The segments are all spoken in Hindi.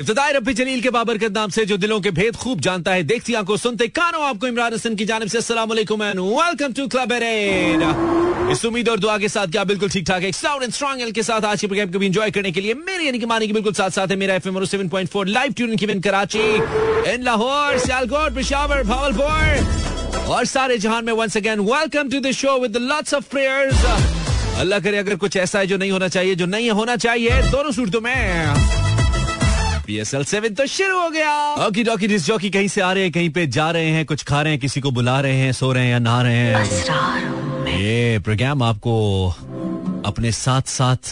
इब्तदाई रब्बी जलील के बाबरकत नाम से जो दिलों के भेद खूब जानता है, देखती आँखों सुनते कानों आपको इमरान हसन की जानब से, अस्सलाम वेलकम टू क्लब इस उम्मीद और दुआ के साथ क्या बिल्कुल ठीक ठाक एंड स्ट्रॉन्ग एल के साथ आज के प्रोग्राम को भी एंजॉय करने के लिए मेरे यानी कि मानी के बिल्कुल साथ साथ है, मेरा एफएम 7.4 लाइव ट्यून की कराची इन लाहौर सियालकोट पेशावर भावलपुर और सारे जहान में once again welcome to the show with lots of prayers अल्लाह करे अगर कुछ ऐसा है जो नहीं होना चाहिए, जो नहीं होना चाहिए, दोनों सूरतों में। पीएसएल सेवन तो शुरू हो गया। ओकी डॉकी डिस जॉकी कहीं से आ रहे हैं कहीं पे जा रहे हैं कुछ खा रहे हैं किसी को बुला रहे हैं सो रहे हैं या नहा रहे हैं। ये प्रोग्राम आपको अपने साथ साथ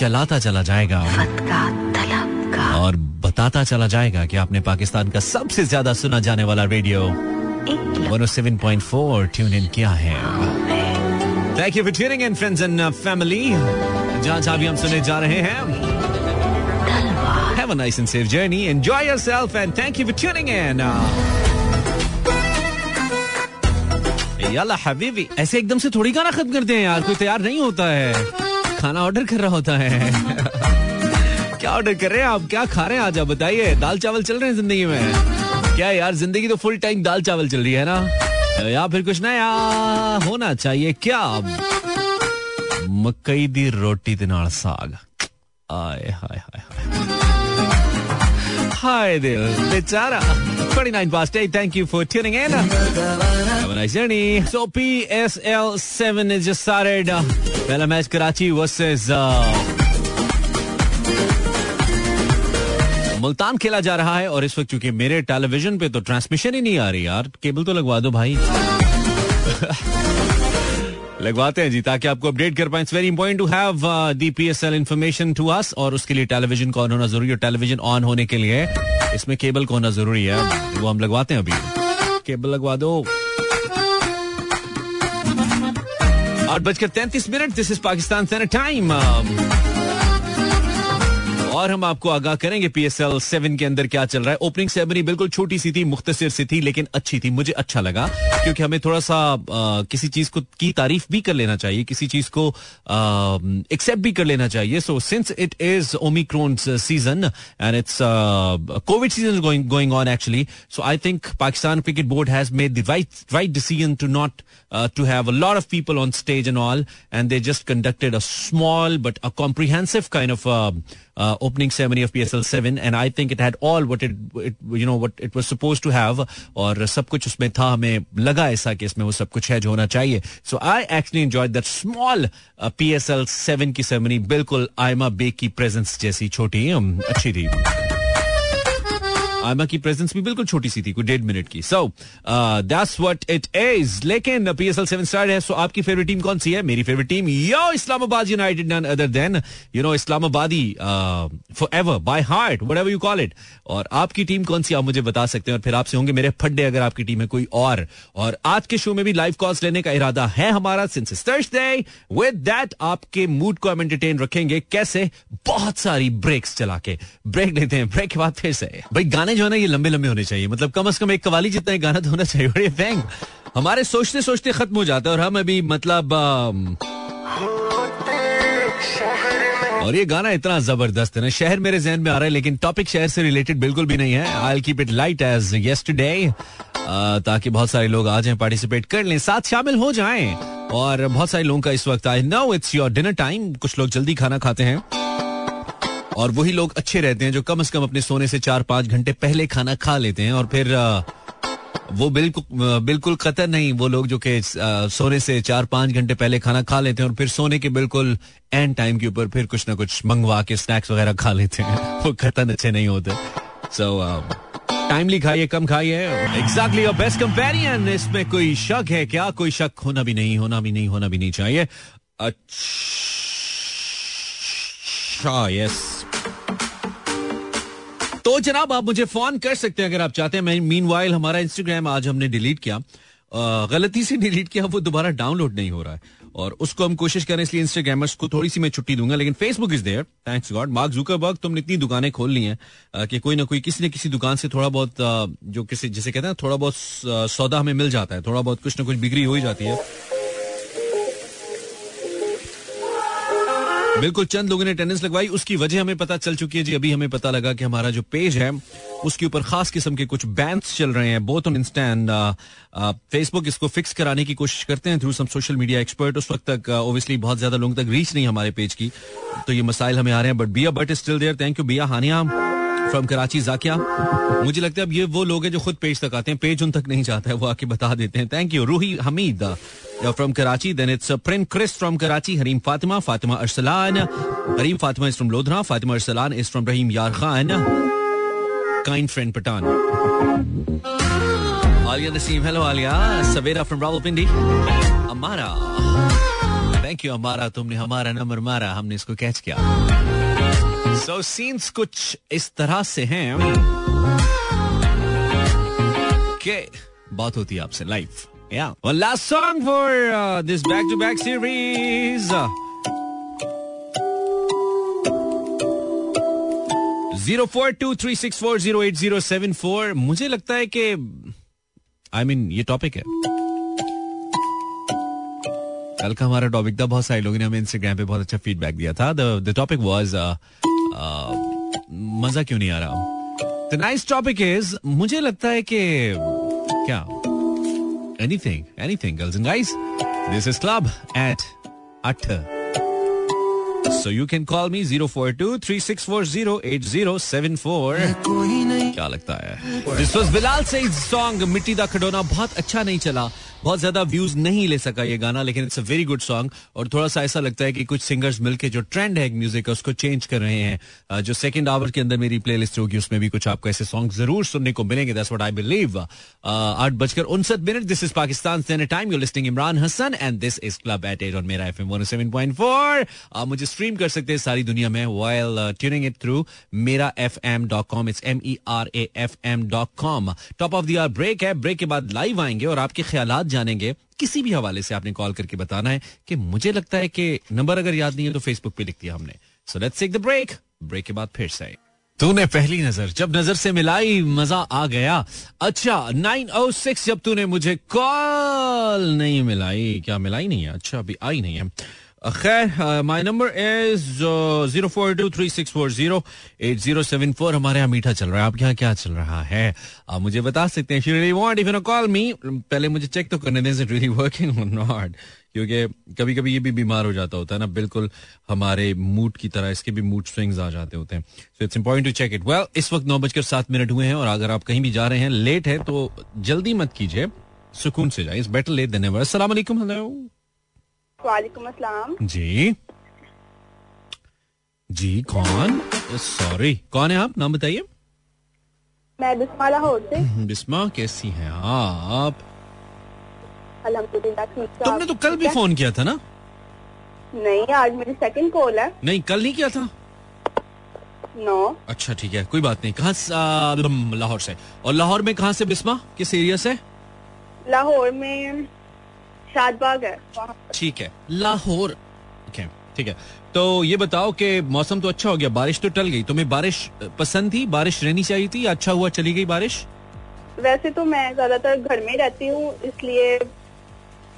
चलाता चला जाएगा। और बताता चला जाएगा कि आपने पाकिस्तान का सबसे ज़्यादा सुना जाने वाला रेडियो 107.4 ट्यून इन किया है। Thank you for tuning in friends and family जहाँ जहाँ भी हम सुने जा रहे हैं Have a nice and safe journey. Enjoy yourself and thank you for tuning in Habibi ऐसे एकदम से थोड़ी खाना खत्म करते हैं यार, कोई तैयार नहीं होता है। खाना ऑर्डर कर रहा होता है। क्या ऑर्डर कर रहे हैं आप? क्या खा रहे हैं आज? आप बताइए। दाल चावल चल रहे हैं ज़िंदगी में? क्या यार, ज़िंदगी तो फुल टाइम दाल चावल चल रही है ना? या फिर कुछ ना नया होना चाहिए क्या? मकई दी रोटी साग। आए, हाय हाय हाय। हाय दिल बेचारा 29 past 8 thank you for tuning in. Have a nice journey. So PSL 7 is just started. पहला मैच कराची वर्सेज मुल्तान खेला जा रहा है और इस वक्त चूँकि मेरे टेलीविज़न पे तो ट्रांसमिशन ही नहीं आ रही यार। केबल तो लगवा दो भाई। लगवाते हैं जी, ताकि आपको अपडेट कर पाए। It's very important to have the P S L information to us और उसके लिए टेलीविज़न का ऑन होना ज़रूरी है। टेलीविज़न ऑन होने के लिए इसमें केबल को होना ज़रूरी है। वो हम लगवाते हैं अभी। केबल लगवा दो। आठ बजकर तैंतीस minute. This is Pakistan time और हम आपको आगाह करेंगे पी एस एल सेवन के अंदर क्या चल रहा है। ओपनिंग सेरेमनी बिल्कुल छोटी सी थी मुख्तसर सी थी लेकिन अच्छी थी। मुझे अच्छा लगा क्योंकि हमें थोड़ा सा आ, किसी चीज़ को की तारीफ़ भी कर लेना चाहिए किसी चीज़ को एक्सेप्ट भी कर लेना चाहिए। So since it is omicron season and it's Covid season going on actually so I think Pakistan cricket board has made the right decision to not to have a lot of people on stage and all, and they just conducted a small but a comprehensive kind of uh, uh, opening ceremony of PSL 7 and I think it had all what it, it you know what it was supposed to have और सब कुछ उसमें था हमें लगा ऐसा कि इसमें वो सब कुछ है जो होना चाहिए so I actually enjoy that small PSL 7 की सेरेमनी बिल्कुल आयमा बेग की प्रेजेंस जैसी छोटी अच्छी थी आयमा की प्रेजेंस भी बिल्कुल छोटी सी थी, कोई डेढ़ मिनट की। So that's what it is लेकिन पीएसएल सेवन स्टार है सो आपकी फेवरेट टीम कौन सी है? मेरी favourite team yo Islamabad United none other than you know इस्लामाबादी forever by heart what you call it और आपकी टीम कौन सी, आप मुझे बता सकते हैं, और फिर आपसे होंगे, मेरे फड्डे अगर आपकी टीम है कोई और। और आज के शो में भी लाइव कॉल्स लेने का इरादा है हमारा सिंस थर्सडे विद दैट आपके मूड को हम एंटरटेन रखेंगे, कैसे? बहुत सारी ब्रेक्स चला के। ब्रेक लेते हैं ब्रेक के बाद फिर से। भाई, गाने गाने जो है ना, ये लंबे लंबे होने चाहिए। मतलब कम अज कम एक कवाली जितना गाना तो होना चाहिए। बड़े फैंग हमारे सोचते सोचते खत्म हो जाता है और हम अभी मतलब और ये गाना इतना ज़बरदस्त है ना। शहर मेरे जहन में आ रहा है, लेकिन टॉपिक शहर से रिलेटेड बिल्कुल भी नहीं है। I keep it light as yesterday ताकि बहुत सारे लोग आ जाएँ पार्टिसिपेट कर लें, साथ शामिल हो जाएँ। और बहुत सारे लोगों का इस वक्त I know it's your dinner time कुछ लोग जल्दी खाना खाते हैं। और वही लोग अच्छे रहते हैं जो कम से कम अपने सोने से चार पाँच घंटे पहले खाना खा लेते हैं और फिर वो बिल्कुल बिल्कुल खतर नहीं, वो लोग जो कि सोने से चार पाँच घंटे पहले खाना खा लेते हैं और फिर सोने के बिल्कुल एंड टाइम के ऊपर फिर कुछ ना कुछ मंगवा के स्नैक्स वगैरह खा लेते हैं। वो खतन अच्छे नहीं होते। सो टाइमली खाइए, कम खाइए। एग्जैक्टली योर बेस्ट कंपेरियन इसमें कोई शक है क्या? कोई शक होना भी नहीं, होना भी नहीं, होना भी नहीं चाहिए। अच्छा यस तो जनाब, आप मुझे फ़ोन कर सकते हैं अगर आप चाहते हैं। मीन वाइल हमारा इंस्टाग्राम आज हमने डिलीट किया। गलती से डिलीट किया, वो दोबारा डाउनलोड नहीं हो रहा है। और उसको हम कोशिश करें, इसलिए इंस्टाग्रामर्स को थोड़ी सी मैं छुट्टी दूँगा, लेकिन Facebook is there thanks God Mark Zuckerberg तुमने इतनी दुकानें खोल ली हैं कि कोई ना कोई किसी न किसी दुकान से थोड़ा बहुत जो किसी, जिसे कहते हैं थोड़ा बहुत सौदा हमें मिल जाता है, थोड़ा बहुत कुछ ना कुछ बिक्री हो ही जाती है। बिल्कुल, चंद लोगों ने अटेंडेंस लगवाई। उसकी वजह हमें पता चल चुकी है जी। अभी हमें पता लगा कि हमारा जो पेज है, उसके ऊपर खास किस्म के कुछ बैंस चल रहे हैं बोथ ऑन इंस्टैंड फेसबुक इसको फिक्स कराने की कोशिश करते हैं through some social media expert उस वक्त तक ओबियसली बहुत ज़्यादा लोगों तक रीच नहीं हमारे पेज की। तो ये मसाइल हमें आ रहे हैं but Bia but still there thank you Bia Haniya from Karachi Zakia मुझे लगता है अब ये वो लोग हैं जो खुद पेज तक आते हैं, पेज उन तक नहीं जाता है, वो आके बता देते हैं। Thank you Roohi Hamid from Karachi then it's print Chris from Karachi Hareem Fatima Fatima Arsalan Hareem Fatima is from Lodhra Fatima Arsalan is from Rahim Yar Khan kind friend Pathan Aliya Naseem hello Aliya Savera from Rawalpindi Amara thank you अमारा तुमने हमारा नंबर मारा, हमने इसको कैच किया। सो सीन्स कुछ इस तरह से हैं। कि बात होती है आपसे लाइफ या last song for this back to back series zero four two three six four zero eight zero seven four मुझे लगता है कि आई मीन ये टॉपिक है। कल का हमारा टॉपिक था, बहुत सारे लोगों ने हमें इंस्टाग्राम पे बहुत अच्छा फीडबैक दिया था। द टॉपिक वाज मज़ा क्यों नहीं आ रहा? द नाइस टॉपिक इज़ मुझे लगता है कि, क्या? Anything anything girls and guys this is club eight अठ So you can call me 042-3640-8074. क्या लगता है? This was बिलाल से सॉन्ग मिट्टी दा खडोना। बहुत अच्छा नहीं चला। बहुत ज़्यादा व्यूज़ नहीं ले सका ये गाना लेकिन it's a very good song और थोड़ा सा ऐसा लगता है कि कुछ सिंगर्स मिलके जो ट्रेंड है म्यूज़िक का उसको चेंज कर रहे हैं। जो सेकंड आवर के अंदर मेरी प्ले लिस्ट होगी उसमें भी कुछ आपको ऐसे सॉन्ग ज़रूर सुनने को मिलेंगे। दैट्स व्हाट आई बिलीव आठ बजकर उनसठ minute. This is Pakistan time you listening Imran Hasan and this is club eight eight on Mera F M seven point four मुझे स्ट्रीम कर सकते हैं सारी दुनिया में while tuning it through Mera F M dot com it's M E R A F M dot com top of the hour break है। ब्रेक के बाद लाइव आएँगे और आपके ख्याल जानेंगे। किसी भी हवाले से आपने कॉल करके बताना है कि मुझे लगता है कि नंबर अगर याद नहीं है तो फेसबुक पे लिख दिया हमने। So let's take the break break के बाद फिर से। तूने पहली नज़र, जब नज़र से मिलाई, मज़ा आ गया। अच्छा नाइन ओ सिक्स जब तूने मुझे कॉल नहीं मिलाई। क्या मिलाई नहीं है? अच्छा अभी आई नहीं है। खैर my number is zero four two three six four zero eight zero seven four हमारे यहाँ मीठा चल रहा है। आपके यहाँ क्या चल रहा है? आप मुझे बता सकते हैं। Really want, if you call me, पहले मुझे चेक तो करने दें रियली वर्किंग और नॉट क्योंकि कभी कभी ये भी बीमार हो जाता होता है ना बिल्कुल हमारे मूड की तरह इसके भी मूड स्विंग्स आ जाते होते हैं। So it's important to check it well इस वक्त नौ बजकर सात मिनट हुए हैं और अगर आप कहीं भी जा रहे हैं लेट है तो जल्दी मत कीजिए। सुकून से जाए बेटर लेट असला हेलो वालेकुम अस्सलाम। जी। जी कौन? सॉरी कौन है आप? नाम बताइए। मैं बिस्मा लाहौर से बिस्मा कैसी हैं आप? अल्हम्दुलिल्लाह तुमने तो कल भी फ़ोन किया था ना? नहीं आज मेरी सेकंड कॉल है। नहीं कल नहीं किया था? नो अच्छा ठीक है कोई बात नहीं। कहाँ लाहौर से। और लाहौर में कहाँ से बिस्मा? किस एरिया से? लाहौर में शादबाग है ठीक है लाहौर। ठीक है। तो ये बताओ कि मौसम तो अच्छा हो गया बारिश तो टल गई। तुम्हें बारिश पसंद थी? बारिश रहनी चाहिए थी अच्छा हुआ चली गई बारिश? वैसे तो मैं ज़्यादातर घर में रहती हूँ इसलिए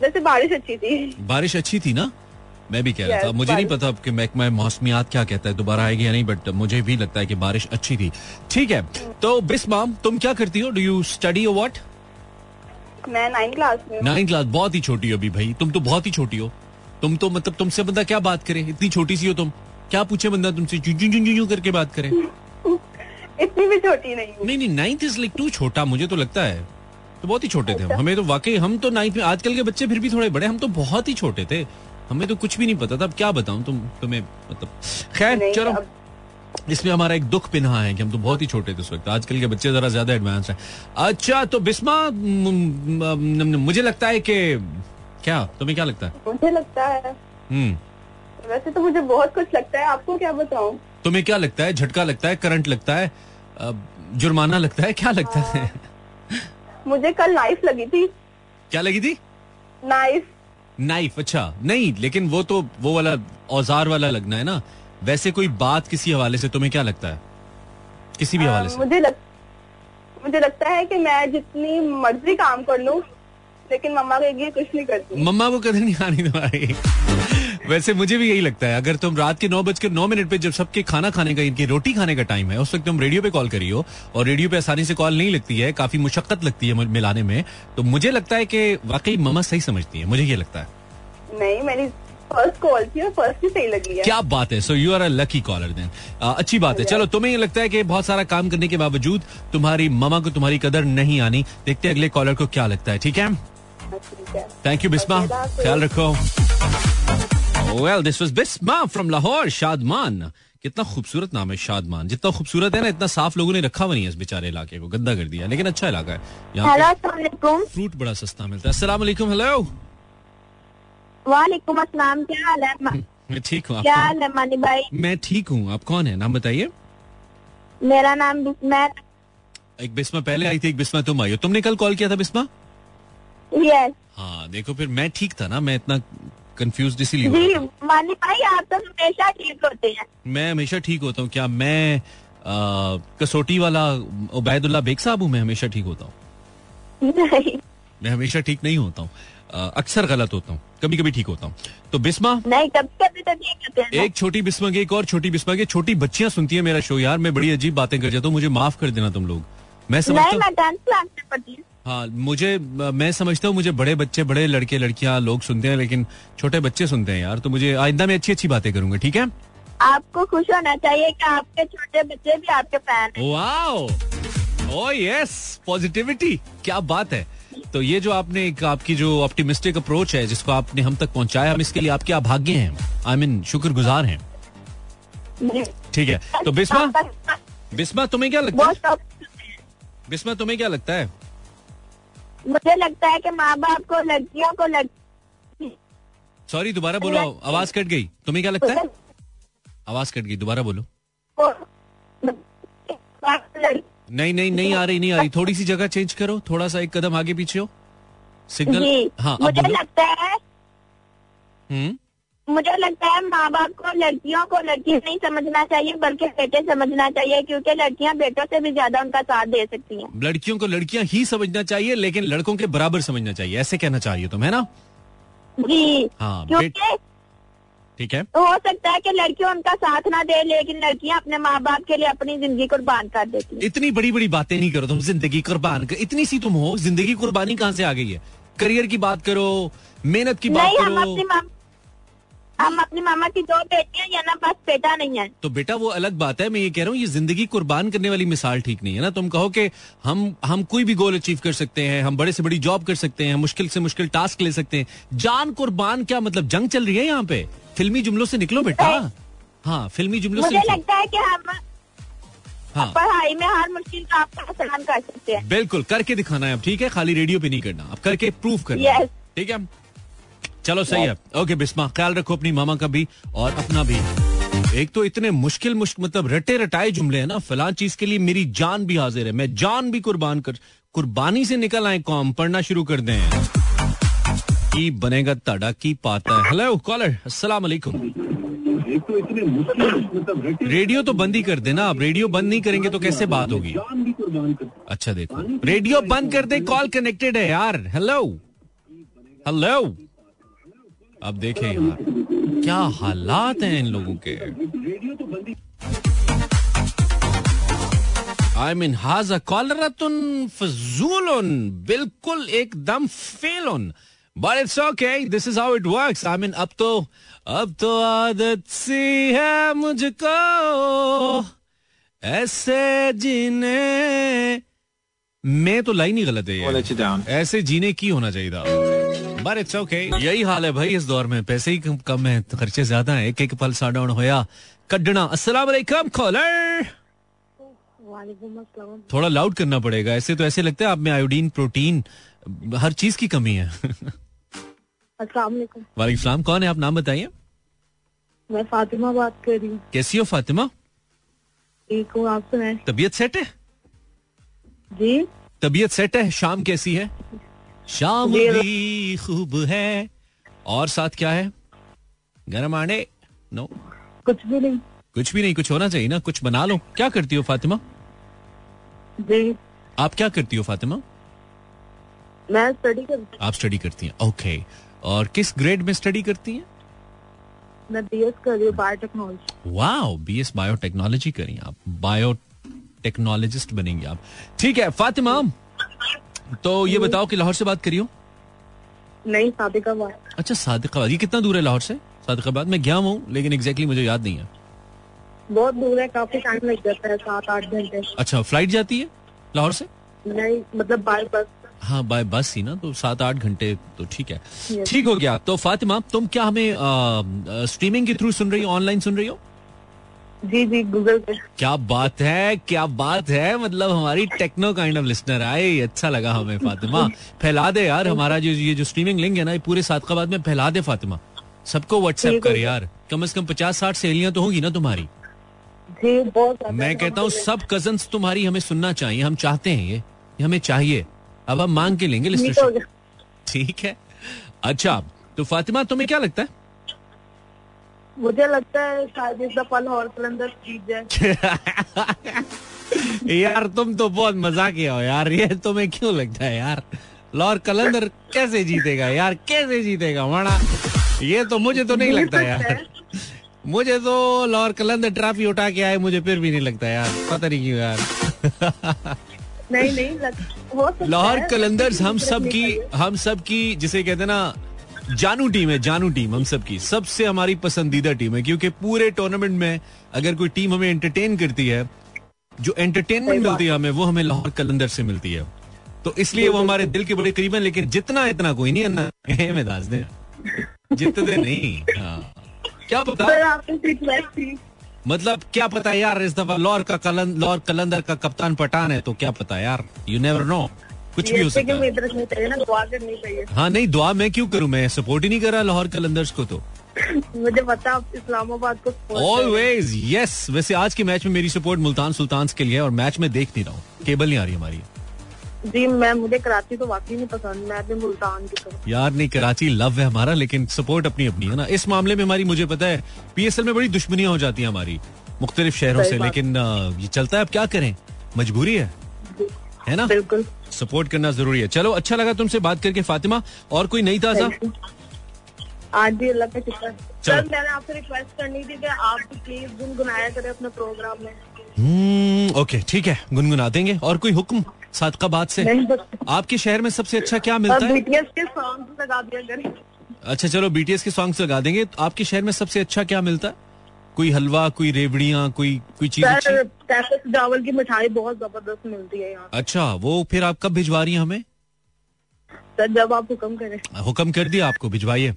वैसे बारिश अच्छी थी। बारिश अच्छी थी ना? मैं भी कह रहा था। मुझे नहीं पता कि महकमा मौसमियात क्या कहता है दोबारा आएगी या नहीं बट मुझे भी लगता है कि बारिश अच्छी थी। ठीक है तो बिस्मा तुम क्या करती हो? डू यू स्टडी व्हाट मैं नाइन क्लास में नाइन क्लास बहुत ही छोटी हो अभी भाई। तुम तो बहुत ही छोटी हो। तुम तो मतलब तुमसे बंदा क्या बात करे? इतनी छोटी सी हो तुम। क्या पूछे बंदा तुमसे? जू करके बात करे। इतनी भी छोटी नहीं नहीं नहीं नाइन्थ इज़ लाइक टू छोटा मुझे तो लगता है। तो बहुत ही छोटे थे अच्छा। हमें तो वाकई हम तो नाइन्थ में आजकल के बच्चे फिर भी थोड़े बड़े हम तो बहुत ही छोटे थे। हमें तो कुछ भी नहीं पता था। अब क्या बताऊँ तुम तुम्हें मतलब। खैर चलो। इसमें हमारा एक दुख पिन्हा है कि हम तो बहुत ही छोटे थे उस वक्त। आजकल के बच्चे जरा ज़्यादा एडवांस हैं। अच्छा तो बिस्मा मुझे लगता है कि क्या? तुम्हें क्या लगता है? मुझे लगता है। हम्म। वैसे तो मुझे बहुत कुछ लगता है। आपको क्या बताऊँ? तुम्हें क्या लगता है? झटका लगता है? करंट लगता है? जुर्माना लगता है? क्या लगता है? हाँ। मुझे कल नाइफ लगी थी। क्या लगी थी? नाइफ नाइफ अच्छा। नहीं लेकिन वो तो वो वाला औज़ार वाला लगना है ना। वैसे कोई बात किसी हवाले से तुम्हें क्या लगता है? किसी भी हवाले से। मुझे लग, मुझे लगता है कि मैं जितनी मर्ज़ी काम कर लूँ लेकिन मम्मा कहेगी कुछ नहीं करती। मम्मा को कदर नहीं आनी तुम्हारी। वैसे मुझे भी यही लगता है अगर तुम रात के नौ बजकर नौ मिनट पे जब सबके खाना खाने का इनकी रोटी खाने का टाइम है उस वक्त तुम रेडियो पे कॉल करी हो और रेडियो पे आसानी से कॉल नहीं लगती है काफ़ी मुशक्कत लगती है मिलाने में तो मुझे लगता है कि वाकई ममा सही समझती है मुझे ये लगता है। नहीं मेरी फ़र्स्ट कॉल थी और फ़र्स्ट ही सही लगी है। क्या बात है so you are a lucky caller then अच्छी बात है। चलो तुम्हें ये लगता है कि बहुत सारा काम करने के बावजूद तुम्हारी ममा को तुम्हारी कदर नहीं आनी। देखते हैं अगले कॉलर को क्या लगता है ठीक है? Thank you Bisma. ख्याल रखो। Well this was Bisma from Lahore Shadman. कितना खूबसूरत नाम है शादमान। जितना खूबसूरत है ना इतना साफ़ लोगों ने रखा हुआ नहीं है इस बेचारे इलाके को। गंदा कर दिया लेकिन अच्छा इलाका है। यहाँ फ्रूट बड़ा सस्ता मिलता है। असला हेलो वालेकुम अस्सलाम क्या हाल है? मैं ठीक हूँ क्या हाल है मानी भाई? मैं ठीक हूँ आप कौन है? नाम बताइए। मेरा नाम बिस्मैल एक बिस्मा पहले आई थी एक बिस्मा तुम आई हो। तुमने कल कॉल किया था बिस्मा? यस हाँ देखो फिर मैं ठीक था ना मैं इतना कंफ्यूज इसीलिए जी मानी भाई आप तो हमेशा ठीक होते हैं। मैं हमेशा ठीक होता हूँ क्या मैं आ, कसौटी वाला उबैदुल्ला बेग साहब हूँ? मैं हमेशा ठीक होता हूँ। मैं हमेशा ठीक नहीं होता हूँ। अक्सर गलत होता हूँ कभी कभी ठीक होता हूँ। तो बिस्मा? नहीं कभी कभी तो ठीक होते हैं। एक छोटी बिस्मा की एक और छोटी बिस्मा की छोटी बच्चियाँ सुनती है मेरा शो यार मैं बड़ी अजीब बातें कर जाता हूँ मुझे माफ़ कर देना तुम लोग। मैं समझता हूँ हाँ। मुझे मैं समझता हूँ मुझे बड़े बच्चे बड़े लड़के लड़कियाँ लोग सुनते हैं लेकिन छोटे बच्चे सुनते हैं यार तो मुझे आइंदा में अच्छी अच्छी बातें करूँगा ठीक है? आपको खुश होना चाहिए कि आपके छोटे बच्चे भी आपके फ़ैन हैं। वाओ ओ यस पॉजिटिविटी क्या बात है। तो ये जो आपने एक आपकी जो ऑप्टिमिस्टिक अप्रोच है जिसको आपने हम तक पहुँचाया हम इसके लिए आपके आभाग्य हैं? आई मीन शुक्रगुजार हैं। ठीक है। तो बिस्मा? बिस्मा तुम्हें क्या लगता है। बिस्मा तुम्हें क्या लगता है? मुझे लगता है कि माँ बाप को लड़कियों को लड़की सॉरी दोबारा बोलो आवाज़ कट गई। तुम्हें क्या लगता है? आवाज़ कट गई दोबारा बोलो। नहीं नहीं नहीं आ रही नहीं आ रही। थोड़ी सी जगह चेंज करो थोड़ा सा एक कदम आगे पीछे हो। सिग्नल हाँ मुझे लगता है हम्म? मुझे लगता है माँ बाप को लड़कियों को लड़की नहीं समझना चाहिए बल्कि बेटे समझना चाहिए क्योंकि लड़कियाँ बेटों से भी ज़्यादा उनका साथ दे सकती हैं। लड़कियों को लड़कियाँ ही समझना चाहिए लेकिन लड़कों के बराबर समझना चाहिए। ऐसे कहना चाहिए तुम है ना? जी हाँ, क्योंकि ठीक है? तो हो सकता है कि लड़कियों उनका साथ ना दे लेकिन लड़कियाँ अपने माँ बाप के लिए अपनी ज़िंदगी कुर्बान कर देती हैं। इतनी बड़ी बड़ी बातें नहीं करो तुम ज़िंदगी कुर्बान कर। इतनी सी तुम हो ज़िंदगी कुर्बानी कहाँ से आ गई है? करियर की बात करो मेहनत की बात नहीं हम करो। अपनी हम अपनी मामा की दो बेटियाँ या ना बस बेटा नहीं है। तो बेटा वो अलग बात है मैं ये कह रहा हूँ ये ज़िंदगी कुर्बान करने वाली मिसाल ठीक नहीं है ना। तुम कहो कि हम हम कोई भी गोल अचीव कर सकते हैं हम बड़े से बड़ी जॉब कर सकते हैं मुश्किल से मुश्किल टास्क ले सकते हैं। जान कुर्बान क्या मतलब? जंग चल रही है यहाँ पे। फिल्मी जुमलों से निकलो बेटा। हाँ फिल्मी जुमलों से लगता है कि हम हाँ। पढ़ाई में हर मुश्किल का आपका आसान कर सकते हैं। बिल्कुल करके दिखाना है अब ठीक है? खाली रेडियो पे नहीं करना। अब करके प्रूफ करना ठीक है? चलो सही है। ओके बिस्मा ख्याल रखो अपनी मामा का भी और अपना भी। एक तो इतने मुश्किल मुश्किल मतलब रटे रटाए जुमले हैं ना फलां चीज़ के लिए मेरी जान भी हाजिर है। मैं जान भी कुर्बान कर कुर्बानी से निकल आए कौम पढ़ना शुरू कर दें। की बनेगा ताड़ा की पाता है। हेलो कॉलर अस्सलाम वालेकुम रेडियो तो बंद ही कर देना आप रेडियो बंद नहीं करेंगे तो कैसे बात होगी? अच्छा देखो। रेडियो बंद कर दे कॉल कनेक्टेड है यार। हेलो हेलो अब देखें यार क्या हालात हैं इन लोगों के? आई मीन हाजा कॉलरतुन फजूलन बिल्कुल एकदम fallen but it's okay this is how it works I mean अब तो अब तो आदत सी है मुझको। ऐसे जीने मैं तो लाइन ही गलत है ऐसे जीने की होना चाहिए था। बट इट्स ओके यही हाल है भाई इस दौर में। पैसे ही कम है खर्चे ज़्यादा हैं। एक एक पल साडाउन होया। कड्डना अस्सलाम वालेकुम कॉलर। थोड़ा लाउड करना पड़ेगा। ऐसे तो ऐसे लगता है आप में आयोडीन प्रोटीन हर चीज़ की कमी है। अस्सलाम वालेकुम। वालेकुम सलाम। कौन है? आप नाम बताइए। मैं फातिमा बात कर रही हूँ। कैसी हो फातिमा? ठीक हूँ आप सुनाए। तबीयत सेट है? जी। तबीयत सेट है? शाम कैसी है? शाम भी खूब है। और साथ क्या है? गरम आने नो कुछ भी नहीं। कुछ भी नहीं कुछ होना चाहिए ना? कुछ बना लो। क्या करती हो फातिमा? जी। आप क्या करती हो फातिमा? मैं स्टडी करती आप स्टडी करती हैं। ओके और किस ग्रेड में स्टडी करती हैं? मैं बी एस कर रही हूँ बायोटेक्नोलॉजी वाओ बीएस बायोटेक्नोलॉजी करी आप। बायो टेक्नोलॉजिस्ट बनेंगे आप। ठीक है फातिमा। तो ये बताओ कि लाहौर से बात करियो नहीं सादिकाबाद। अच्छा सादिकाबाद। ये कितना दूर है लाहौर से? सादिकाबाद मैं गया हूँ लेकिन एग्जैक्टली मुझे याद नहीं है। बहुत दूर है काफ़ी टाइम लग जाता है सात आठ घंटे। अच्छा फ़्लाइट जाती है लाहौर से? नहीं मतलब बाय बस हाँ बाय बस ही ना तो सात आठ घंटे तो ठीक है। ठीक हो गया। तो फातिमा तुम क्या हमें आ, आ, स्ट्रीमिंग के थ्रू सुन रही हो ऑनलाइन सुन रही हो? जी जी गूगल पे। क्या बात है क्या बात है। मतलब हमारी टेक्नो काइंड ऑफ़ लिसनर आए अच्छा लगा हमें फातिमा। फैला दे यार हमारा जो ये जो स्ट्रीमिंग लिंक है ना ये पूरे सादकाबाद में फैला दे फातिमा। सबको व्हाट्सएप कर यार। कम से कम पचास साठ सहेलियाँ तो होंगी ना तुम्हारी। जी बहुत मैं कहता हूँ सब कज़न तुम्हारी हमें सुनना चाहिए। हम चाहते हैं ये हमें चाहिए। अब हम मांग के लेंगे ठीक है। अच्छा तो फातिमा तुम्हें क्या लगता है? मुझे लगता है शायद इस दफ़ा लाहौर कलंदर जीत जाए। यार तुम तो बहुत मज़ाक हो यार। ये तुम्हें क्यों लगता है यार? लॉर कलंदर कैसे जीतेगा यार? कैसे जीतेगा माना ये तो मुझे तो नहीं लगता यार। मुझे तो लॉर कलंदर ट्रॉफी उठा के आए मुझे फिर भी नहीं लगता यार। पता नहीं क्यों यार। नहीं नहीं लाहौर कलंदर्स हम सब की हम सब की जिसे कहते ना जानू टीम है जानू टीम हम सब की सबसे हमारी पसंदीदा टीम है क्योंकि पूरे टूर्नामेंट में अगर कोई टीम हमें एंटरटेन करती है जो एंटरटेनमेंट मिलती है हमें वो हमें लाहौर कलंदर से मिलती है। तो इसलिए वो हमारे दिल के बड़े करीब है लेकिन जितना इतना कोई नहीं है ना मैं दास दे। जितने नहीं हाँ। क्या पता? मतलब क्या पता यार इस दफ़ा लॉर का कलन लॉर कलंदर का कप्तान पठान है तो क्या पता यार? यू नेवर नो कुछ भी हो सकता है। नहीं दुआ हाँ। नहीं दुआ मैं क्यों करूँ? मैं सपोर्ट ही नहीं कर रहा लाहौर कलंदर्स को तो। मुझे पता आप इस्लामाबाद को। ऑलवेज यस वैसे आज के मैच में मेरी सपोर्ट मुल्तान सुल्तान के लिए है और मैच में देख नहीं रहा हूँ। केबल नहीं आ रही हमारी। जी मैं मुझे कराची तो वाकई नहीं पसंद। मैं भी मुल्तान की यार नहीं कराची लव है हमारा लेकिन सपोर्ट अपनी अपनी है ना। इस मामले में हमारी मुझे पता है पीएसएल में बड़ी दुश्मनियाँ हो जाती हैं हमारी मुख्तलिफ़ शहरों से। लेकिन ये चलता है। अब क्या करें? मजबूरी है। है ना? बिल्कुल। सपोर्ट करना ज़रूरी है। चलो अच्छा लगा तुमसे बात करके फातिमा। और कोई नई ताज़ा आज भी अल्लाह का शुक्र सर मैंने आपसे रिक्वेस्ट करनी थी कि आप प्लीज़ गुनगुनाया करें अपने प्रोग्राम में। हम्म ओके ठीक है गुनगुना देंगे। और कोई हुक्म सादकाबाद से? आपके शहर में सबसे अच्छा क्या मिलता है? बीटीएस के सॉन्ग लगा दिया करें। अच्छा चलो बीटीएस के सॉन्ग्स लगा देंगे। आपके शहर में सबसे अच्छा क्या मिलता है? कोई हलवा कोई रेवड़ियाँ कोई कोई चीज़ चावल की मिठाई बहुत ज़बरदस्त मिलती है यहाँ। अच्छा वो फिर आप कब भिजवा रही हैं हमें? सर जब आप हुक्म करें। हुक्म कर दिया आपको भिजवाइए।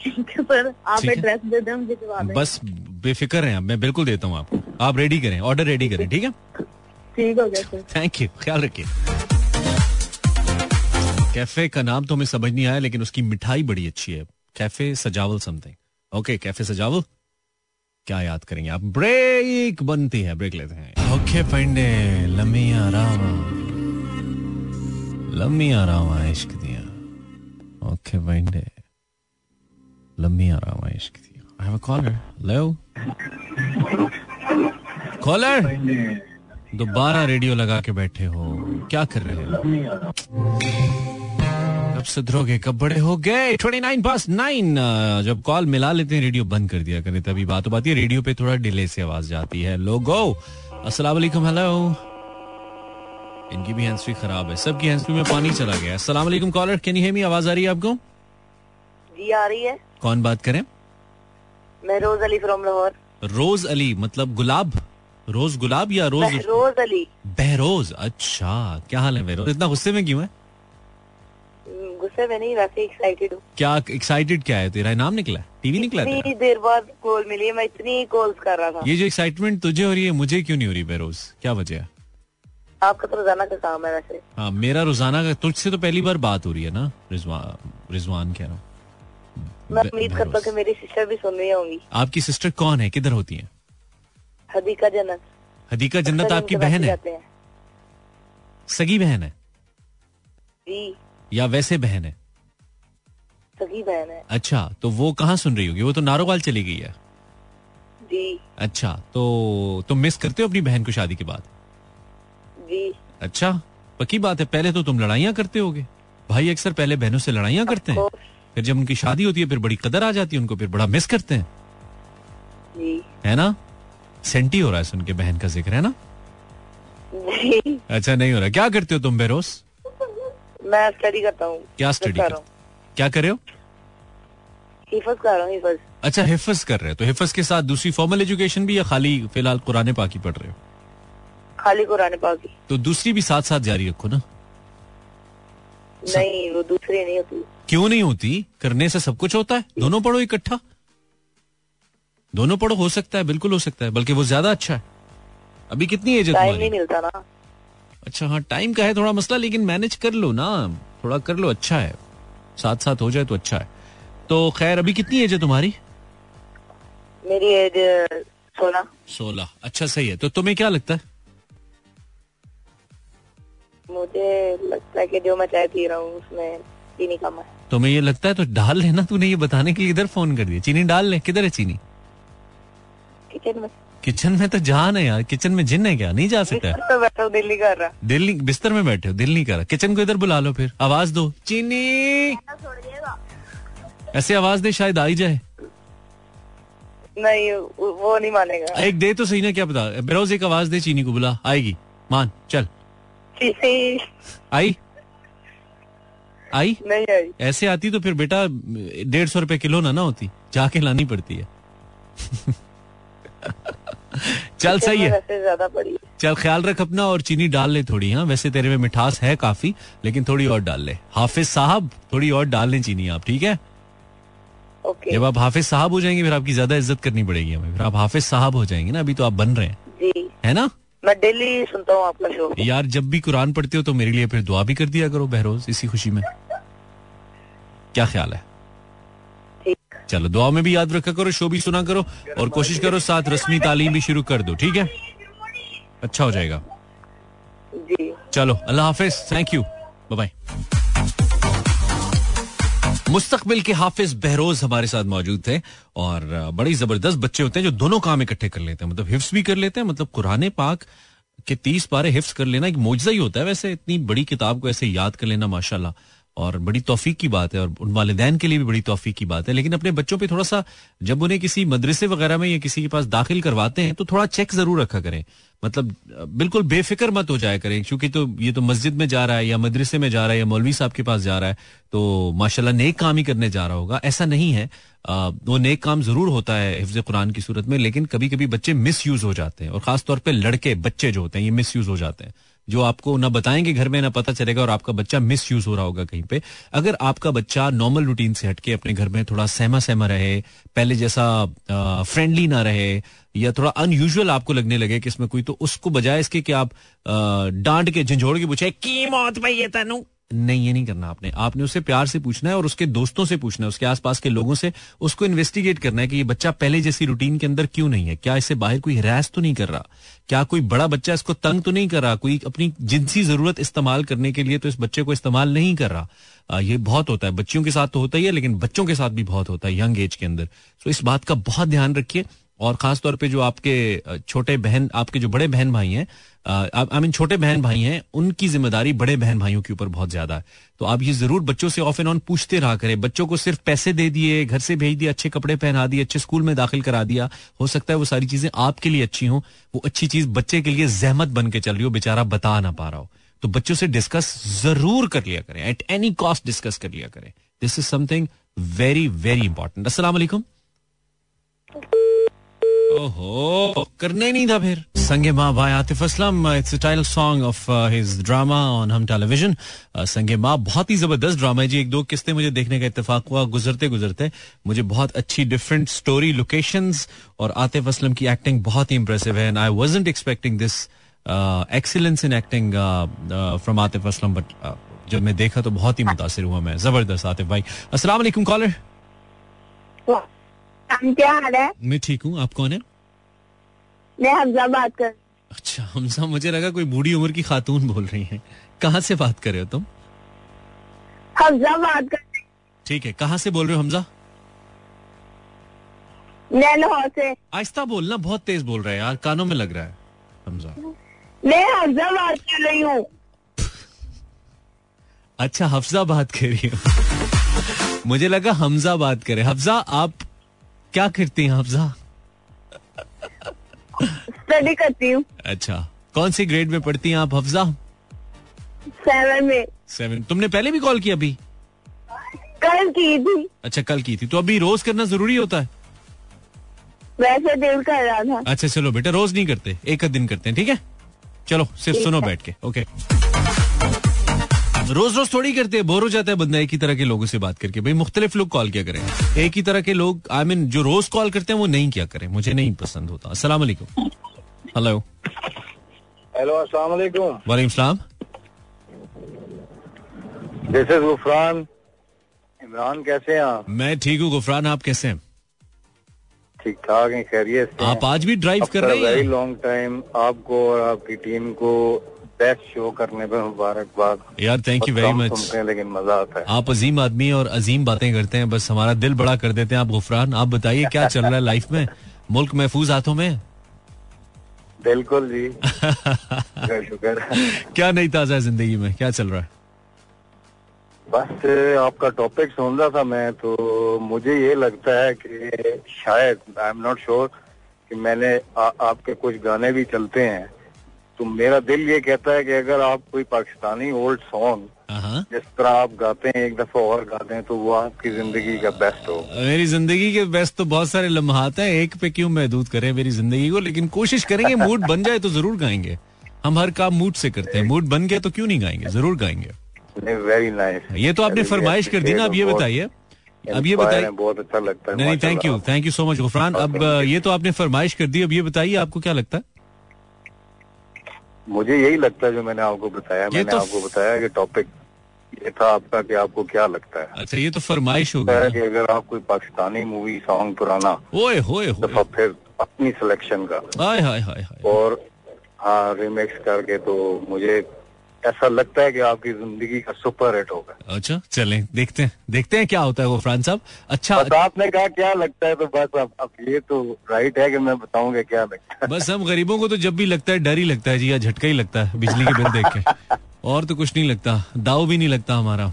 सर आप एड्रेस दे दें भिजवा बस बेफिक्र हैं मैं बिल्कुल देता हूँ आपको। आप रेडी करें ऑर्डर रेडी करें ठीक है? ठीक हो गया थैंक यू ख्याल रखिए। कैफ़े का नाम तो हमें समझ नहीं आया लेकिन उसकी मिठाई बड़ी अच्छी है। कैफ़े सजावल समथिंग ओके कैफ़े सजावल। क्या याद करेंगे आप? ब्रेक बनती है ब्रेक लेते हैं। ओके पंडे लम्मी आराम लम्मी आराम इश्क दिया। ओके पंडे लम्मी आराम इश्क दिया। I have a caller hello caller दोबारा रेडियो लगा के बैठे हो। क्या कर रहे हो? अब सुधरोगे कब बड़े हो गए? 29 पास नाइन जब कॉल मिला लेते हैं रेडियो बंद कर दिया करें तभी बात बात है। रेडियो पे थोड़ा डिले से आवाज़ जाती है। लोगो वालेकुम हेलो इनकी भी हैंड्स खराब है। सबकी हैंड्स में पानी चला गया वालेकुम caller can you hear me आवाज़ आ रही है आपको? जी आ रही है। कौन बात करें? मैं Rose Ali from Lahore. Rose Ali मतलब गुलाब? रोज गुलाब या रोज रोज अली। बहरोज। अच्छा क्या हाल है बहरोज? इतना गुस्से में क्यों है? गुस्से नहीं वैसे एक्साइटेड हूँ। क्या एक्साइटेड क्या है? तेरा नाम निकला टीवी निकला? इतनी देर बाद कॉल मिली मैं इतनी कॉल्स कर रहा था। ये जो एक्साइटमेंट तुझे हो रही है मुझे क्यों नहीं हो रही बहरोज क्या वजह है? आपका तो रोज़ाना का काम है वैसे। हाँ मेरा रोज़ाना का तुझसे तो पहली बार बात हो रही है ना रिजवान रिजवान कह रहा हूँ। मैं उम्मीद करता हूँ कि मेरी सिस्टर भी सुन रही होंगी। आपकी सिस्टर कौन है? किधर होती है? हदीका जन्नत। हदीका जन्नत अक्सर आपकी बहन है। सगी बहन है? जी। या वैसे बहन है? सगी बहन है। अच्छा तो वो कहाँ सुन रही होगी? वो तो नारोवाल चली गई है। जी। अच्छा तो तुम मिस करते हो अपनी बहन को शादी के बाद? जी। अच्छा पक्की बात है पहले तो तुम लड़ाइयाँ करते होगे। भाई अक्सर पहले बहनों से लड़ाइयाँ करते हैं। फिर जब उनकी शादी होती है फिर बड़ी कदर आ जाती है उनको फिर बड़ा मिस करते हैं। जी। है ना? सेंटी हो रहा है सुन के बहन का ज़िक्र है ना? अच्छा नहीं हो रहा। क्या करते हो तुम बेरोस मैं स्टडी करता हूँ। क्या स्टडी कर क्या कर रहे हो? हिफज कर रहा हूँ हिफज अच्छा हिफज कर रहे हो। तो हिफज के साथ दूसरी फॉर्मल एजुकेशन भी या खाली फ़िलहाल कुरान पाकी पढ़ रहे हो? खाली कुरान पाक की तो दूसरी भी साथ साथ जारी रखो ना। नहीं वो दूसरी नहीं होती। क्यों नहीं होती? करने से सब कुछ होता है। दोनों पढ़ो इकट्ठा। दोनों पढ़ो हो सकता है बिल्कुल हो सकता है बल्कि वो ज़्यादा अच्छा है। अभी कितनी एज है नहीं मिलता ना। अच्छा हाँ टाइम का है थोड़ा मसला लेकिन मैनेज कर लो ना। थोड़ा कर लो अच्छा है। साथ साथ हो जाए तो अच्छा है। तो खैर अभी कितनी एज है तुम्हारी? मेरी एज सोलह। सोलह। अच्छा सही है। तो तुम्हें क्या लगता है? मुझे लगता है कि जो मैं चाय पी रहा हूँ उसमें चीनी कम है। तुम्हें ये लगता है तो डाल लेना तूने ये बताने के लिए इधर फ़ोन कर दिया। चीनी डाल ले। किधर है चीनी? किचन में। किचन में तो जान है यार। किचन में जिन है क्या? नहीं जा सकता तो दिल्ली कर रहा। दिल नहीं बिस्तर में बैठे हो दिल नहीं कर रहा। किचन को इधर बुला लो फिर। आवाज़ दो। चीनी। ऐसे आवाज़ दे शायद आई जाए। नहीं वो नहीं मानेगा। एक दे तो सही ना क्या पता। बेरोज एक आवाज़ दे चीनी को बुला। आएगी। मान चल। चीनी। आई? आई? नहीं आई। ऐसे आती तो फिर बेटा डेढ़ सौ रुपए किलो ना ना होती। जाके लानी पड़ती है। चल सही है। ज़्यादा पड़ी चल ख्याल रख अपना और चीनी डाल ले थोड़ी हाँ। वैसे तेरे में मिठास है काफ़ी लेकिन थोड़ी और डाल ले। हाफिज साहब थोड़ी और डाल लें चीनी आप ठीक है? ओके। जब आप हाफिज साहब हो जाएँगे फिर आपकी ज़्यादा इज़्ज़त करनी पड़ेगी हमें। फिर आप हाफिज साहब हो जाएँगे ना अभी तो आप बन रहे हैं। जी। है ना? मैं डेली सुनता हूँ आपका शो यार जब भी कुरान पढ़ते हो तो मेरे लिए फिर दुआ भी कर दिया करो बहरोज इसी खुशी में। क्या ख्याल है? चलो दुआ में भी याद रखा करो शो भी सुना करो और कोशिश करो साथ रस्मी तालीम भी शुरू कर दो ठीक है? अच्छा हो जाएगा। चलो अल्लाह हाफिज थैंक यू बाय मुस्तकबिल के हाफिज बहरोज हमारे साथ मौजूद थे और बड़ी ज़बरदस्त बच्चे होते हैं जो दोनों काम इकट्ठे कर लेते हैं मतलब हिफ्स भी कर लेते हैं मतलब कुरान पाक के तीस पारे हिफ्स कर लेना एक मोजा ही होता है वैसे इतनी बड़ी किताब को ऐसे याद कर लेना माशाल्लाह। और बड़ी तौफीक की बात है, और उन वालिदैन के लिए भी बड़ी तौफीक की बात है। लेकिन अपने बच्चों पे थोड़ा सा, जब उन्हें किसी मदरसे वगैरह में या किसी के पास दाखिल करवाते हैं तो थोड़ा चेक ज़रूर रखा करें। मतलब बिल्कुल बेफिक्र मत हो जाया करें, क्योंकि तो ये तो मस्जिद में जा रहा है या मदरसे में जा रहा है या मौलवी साहब के पास जा रहा है तो माशाल्लाह नेक काम ही करने जा रहा होगा। ऐसा नहीं है। वो नेक काम ज़रूर होता है हिफ्ज कुरान की सूरत में, लेकिन कभी कभी बच्चे मिस यूज़ हो जाते हैं, और खासतौर पर लड़के, बच्चे जो होते हैं, ये मिस यूज़ हो जाते हैं। जो आपको ना बताएँगे घर में, ना पता चलेगा और आपका बच्चा मिस यूज़ हो रहा होगा कहीं पे। अगर आपका बच्चा नॉर्मल रूटीन से हटके अपने घर में थोड़ा सहमा सहमा रहे, पहले जैसा फ्रेंडली ना रहे, या थोड़ा अनयूजल आपको लगने लगे कि इसमें कोई तो उसको बजाय इसके कि आप डांट के, झंझोड़ के पूछे, की मौत भाई ये तनु? नहीं ये नहीं करना आपने। आपने उससे प्यार से पूछना है और उसके दोस्तों से पूछना है उसके आसपास के लोगों से उसको इन्वेस्टिगेट करना है कि ये बच्चा पहले जैसी रूटीन के अंदर क्यों नहीं है? क्या इससे बाहर कोई हरास तो नहीं कर रहा? क्या कोई बड़ा बच्चा इसको तंग तो नहीं कर रहा? कोई अपनी जिनसी ज़रूरत इस्तेमाल करने के लिए तो इस बच्चे को इस्तेमाल नहीं कर रहा? आ, ये बहुत होता है। बच्चियों के साथ तो होता ही है लेकिन बच्चों के साथ भी बहुत होता है यंग एज के अंदर। तो इस बात का बहुत ध्यान रखिए। और खास तौर पे जो आपके छोटे बहन, आपके जो बड़े बहन भाई हैं आई मीन छोटे बहन भाई हैं, उनकी ज़िम्मेदारी बड़े बहन भाइयों के ऊपर बहुत ज़्यादा है। तो आप ये ज़रूर बच्चों से ऑफ़ एंड ऑन पूछते रहा करें। बच्चों को सिर्फ़ पैसे दे दिए, घर से भेज दिए, अच्छे कपड़े पहना दिए, अच्छे स्कूल में दाखिल करा दिया, हो सकता है वो सारी चीज़ें आपके लिए अच्छी हों, वो अच्छी चीज़ बच्चे के लिए जहमत बन के चल रही हो, बेचारा बता ना पा रहा हो। तो बच्चों से डिस्कस ज़रूर कर लिया करें एट एनी कॉस्ट डिस्कस कर लिया करें। This is something very very important वालेकुम ओहो, करना नहीं था फिर। Sange Mah Atif Aslam it's title song of his drama on Hum television Sange Mah, बहुत ही ज़बरदस्त ड्रामा है जी। एक दो किस्तें मुझे देखने का इत्तेफाक हुआ, गुजरते गुजरते। मुझे बहुत अच्छी डिफरेंट स्टोरी लोकेशंस और आतिफ असलम की एक्टिंग बहुत ही इंप्रेसिव है। And I wasn't expecting this excellence in acting from Atif Aslam but जब मैं देखा तो बहुत ही मुतासिर हुआ मैं। ज़बरदस्त आतिफ भाई। वालेकुम कॉलर क्या हाल है? मैं ठीक हूँ। आप कौन है? मैं हमजा बात कर अच्छा हमसा मुझे लगा कोई बूढ़ी उम्र की खातून बोल रही हैं। कहाँ से बात कर रहे हो तुम? हमजा बात कर ठीक है कहाँ से बोल रहे हो हमजा? मैं लाहौर से। आहिस्ता बोलना बहुत तेज बोल रहा है यार कानों में लग रहा है हमजा। मैं हमजा बात कर रही हूँ। अच्छा हफ्जा बात कर रही हूँ। मुझे लगा हमजा बात करे। हफ्जा आप क्या करती हैं हफ्जा स्टडी करती हूँ। अच्छा कौन सी ग्रेड में पढ़ती हैं आप हफ्जा? सेवन में। सेवन तुमने पहले भी कॉल किया अभी? कल की थी। अच्छा कल की थी। तो अभी रोज करना ज़रूरी होता है? वैसे दिल कर रहा था। अच्छा चलो बेटा रोज नहीं करते एक दिन करते हैं ठीक है? चलो सिर्फ़ सुनो बैठ के ओके रोज रोज थोड़ी करते हैं बोर हो जाता है बंदा एक ही तरह के लोगों से बात करके। भाई मुख्तलिफ़ लोग कॉल किया करें? एक ही तरह के लोग आई I मीन mean, जो रोज कॉल करते हैं वो नहीं किया करें? मुझे नहीं पसंद होता। वालेकुम हेलो हेलो अस्सलाम वालेकुम वालेकुम सलाम। दिस इज़ गुफरान इमरान कैसे हैं आप? मैं ठीक हूँ गुफरान आप कैसे हैं? ठीक ठाक हैं खैरियत आप आज भी ड्राइव कर रहे हैं? लॉन्ग टाइम आपको और आपकी टीम को बेस्ट शो करने मुबारकबाद। यार थैंक यू वेरी मच लेकिन मज़ा आता है। आप अजीम आदमी और अजीम बातें करते हैं बस हमारा दिल बड़ा कर देते हैं आप गुफरान। आप बताइए क्या चल रहा है लाइफ में? मुल्क महफूज हाथों में? बिल्कुल जी। शुक्र शुक्र। क्या नहीं ताज़ा है ज़िंदगी में? क्या चल रहा है? बस आपका टॉपिक सुन रहा था मैं तो मुझे ये लगता है कि शायद आई एम नॉट श्योर कि मैंने आ, आपके कुछ गाने भी चलते हैं। तो मेरा दिल ये कहता है कि अगर आप कोई पाकिस्तानी ओल्ड सॉन्ग हाँ जिस तरह आप गाते हैं एक दफ़ा और गाते हैं तो वो आपकी ज़िंदगी का बेस्ट हो। मेरी ज़िंदगी के बेस्ट तो बहुत सारे लम्हात हैं एक पे क्यों महदूद करें मेरी ज़िंदगी को? लेकिन कोशिश करेंगे मूड बन जाए तो ज़रूर गाएँगे। हम हर काम मूड से करते हैं। मूड बन गया तो क्यों नहीं गाएँगे? ज़रूर गाएँगे। वेरी नाइस ये तो आपने फरमाइश कर दी ना अब ये बताइए। अब ये बताइए। बहुत अच्छा लगता है नहीं thank you thank you so much Gufran अब ये तो आपने फरमाइश कर दी अब ये बताइए आपको क्या लगता है? मुझे यही लगता है जो मैंने आपको बताया मैंने तो- आपको बताया कि टॉपिक ये था आपका कि आपको क्या लगता है। अच्छा ये तो फरमाइश हो है गया कि अगर आप कोई पाकिस्तानी मूवी सॉन्ग पुराना ओए होए दफ़ा तो फिर अपनी सिलेक्शन का। हाय हाय हाय और हाँ रिमिक्स करके तो मुझे ऐसा लगता है कि आपकी ज़िंदगी का सुपर हिट होगा। अच्छा चलें देखते हैं। देखते हैं क्या होता है गुफरान साहब। अच्छा बस आपने कहा क्या लगता है? तो बस अब अब ये तो राइट है कि मैं बताऊँगा क्या लगता है। बस हम गरीबों को तो जब भी लगता है डर ही लगता है जी या झटका ही लगता है बिजली के बिल देख के। और तो कुछ नहीं लगता दाव भी नहीं लगता हमारा।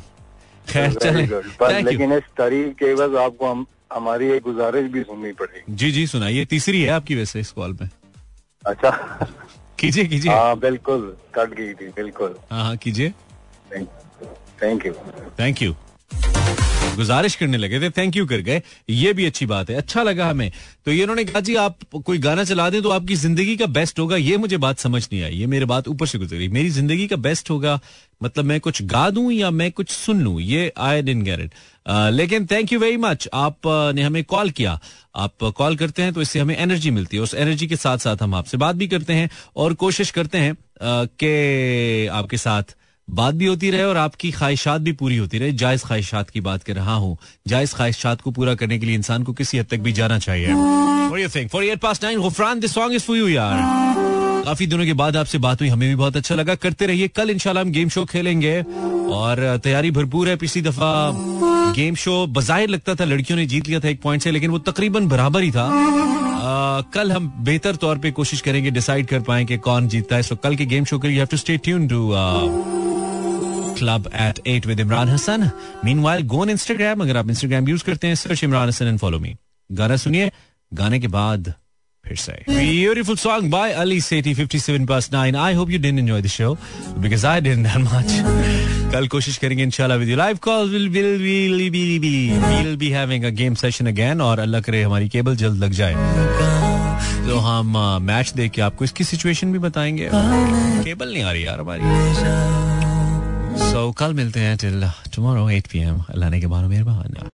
खैर चले। लेकिन इस तारीख के बस आपको हम हमारी एक गुजारिश भी सुननी पड़ेगी। जी जी सुनाइए। तीसरी है आपकी वैसे इस कॉल में अच्छा। कीजिए कीजिए। हाँ बिल्कुल कट गई थी बिल्कुल। हाँ हाँ कीजिए। थैंक यू थैंक यू गुजारिश करने लगे थे थैंक यू कर गए। ये भी अच्छी बात है अच्छा लगा हमें। तो ये उन्होंने कहा जी आप कोई गाना चला दें तो आपकी ज़िंदगी का बेस्ट होगा। ये मुझे बात समझ नहीं आई ये मेरे बात ऊपर से गुजरी मेरी ज़िंदगी का बेस्ट होगा मतलब मैं कुछ गा दूँ या मैं कुछ सुन लूँ? ये आई डेंट गेट लेकिन थैंक यू वेरी मच आप uh, ने हमें कॉल किया। आप कॉल करते हैं तो इससे हमें एनर्जी मिलती है। उस एनर्जी के साथ साथ हम आपसे बात भी करते हैं और कोशिश करते हैं uh, कि आपके साथ बात भी होती रहे और आपकी ख्वाहिशात भी पूरी होती रहे। जायज़ ख्वाहिशात की बात कर रहा हूँ। जायज़ ख्वाहिशात को पूरा करने के लिए इंसान को किसी हद तक भी जाना चाहिए। Think? 48 past nine, Gufran, this song is for you, यार काफ़ी दिनों के बाद आपसे बात हुई हमें भी बहुत अच्छा लगा। करते रहिए कल इंशाल्लाह हम गेम शो खेलेंगे और तैयारी भरपूर है पिछली दफ़ा। गेम शो बाजाहिर लगता था लड़कियों ने जीत लिया था एक पॉइंट से लेकिन वो तकरीबन बराबर ही था। आ, कल हम बेहतर तौर पे कोशिश करेंगे डिसाइड कर पाए कि कौन जीतता है। सो कल के गेम शो के लिए have to stay tune to club eight eight with Imran Hasan meanwhile go on Instagram अगर आप इंस्टाग्राम यूज़ करते हैं search Imran Hasan and follow me गाना सुनिए गाने के बाद फिर से beautiful song by Ali Sethi 57 past 9 I hope you didn't enjoy the show because I didn't that much कल कोशिश करेंगे इंशाल्लाह with live call will will will be be will be having a game session again और अल्लाह करे हमारी केबल जल्द लग जाए तो हम मैच देख के आपको इसकी सिचुएशन भी बताएँगे केबल नहीं आ रही यार हमारी सो so, कल मिलते हैं टिल टुमारो 8 पीएम अल्लाह ने के बारो मेहरबान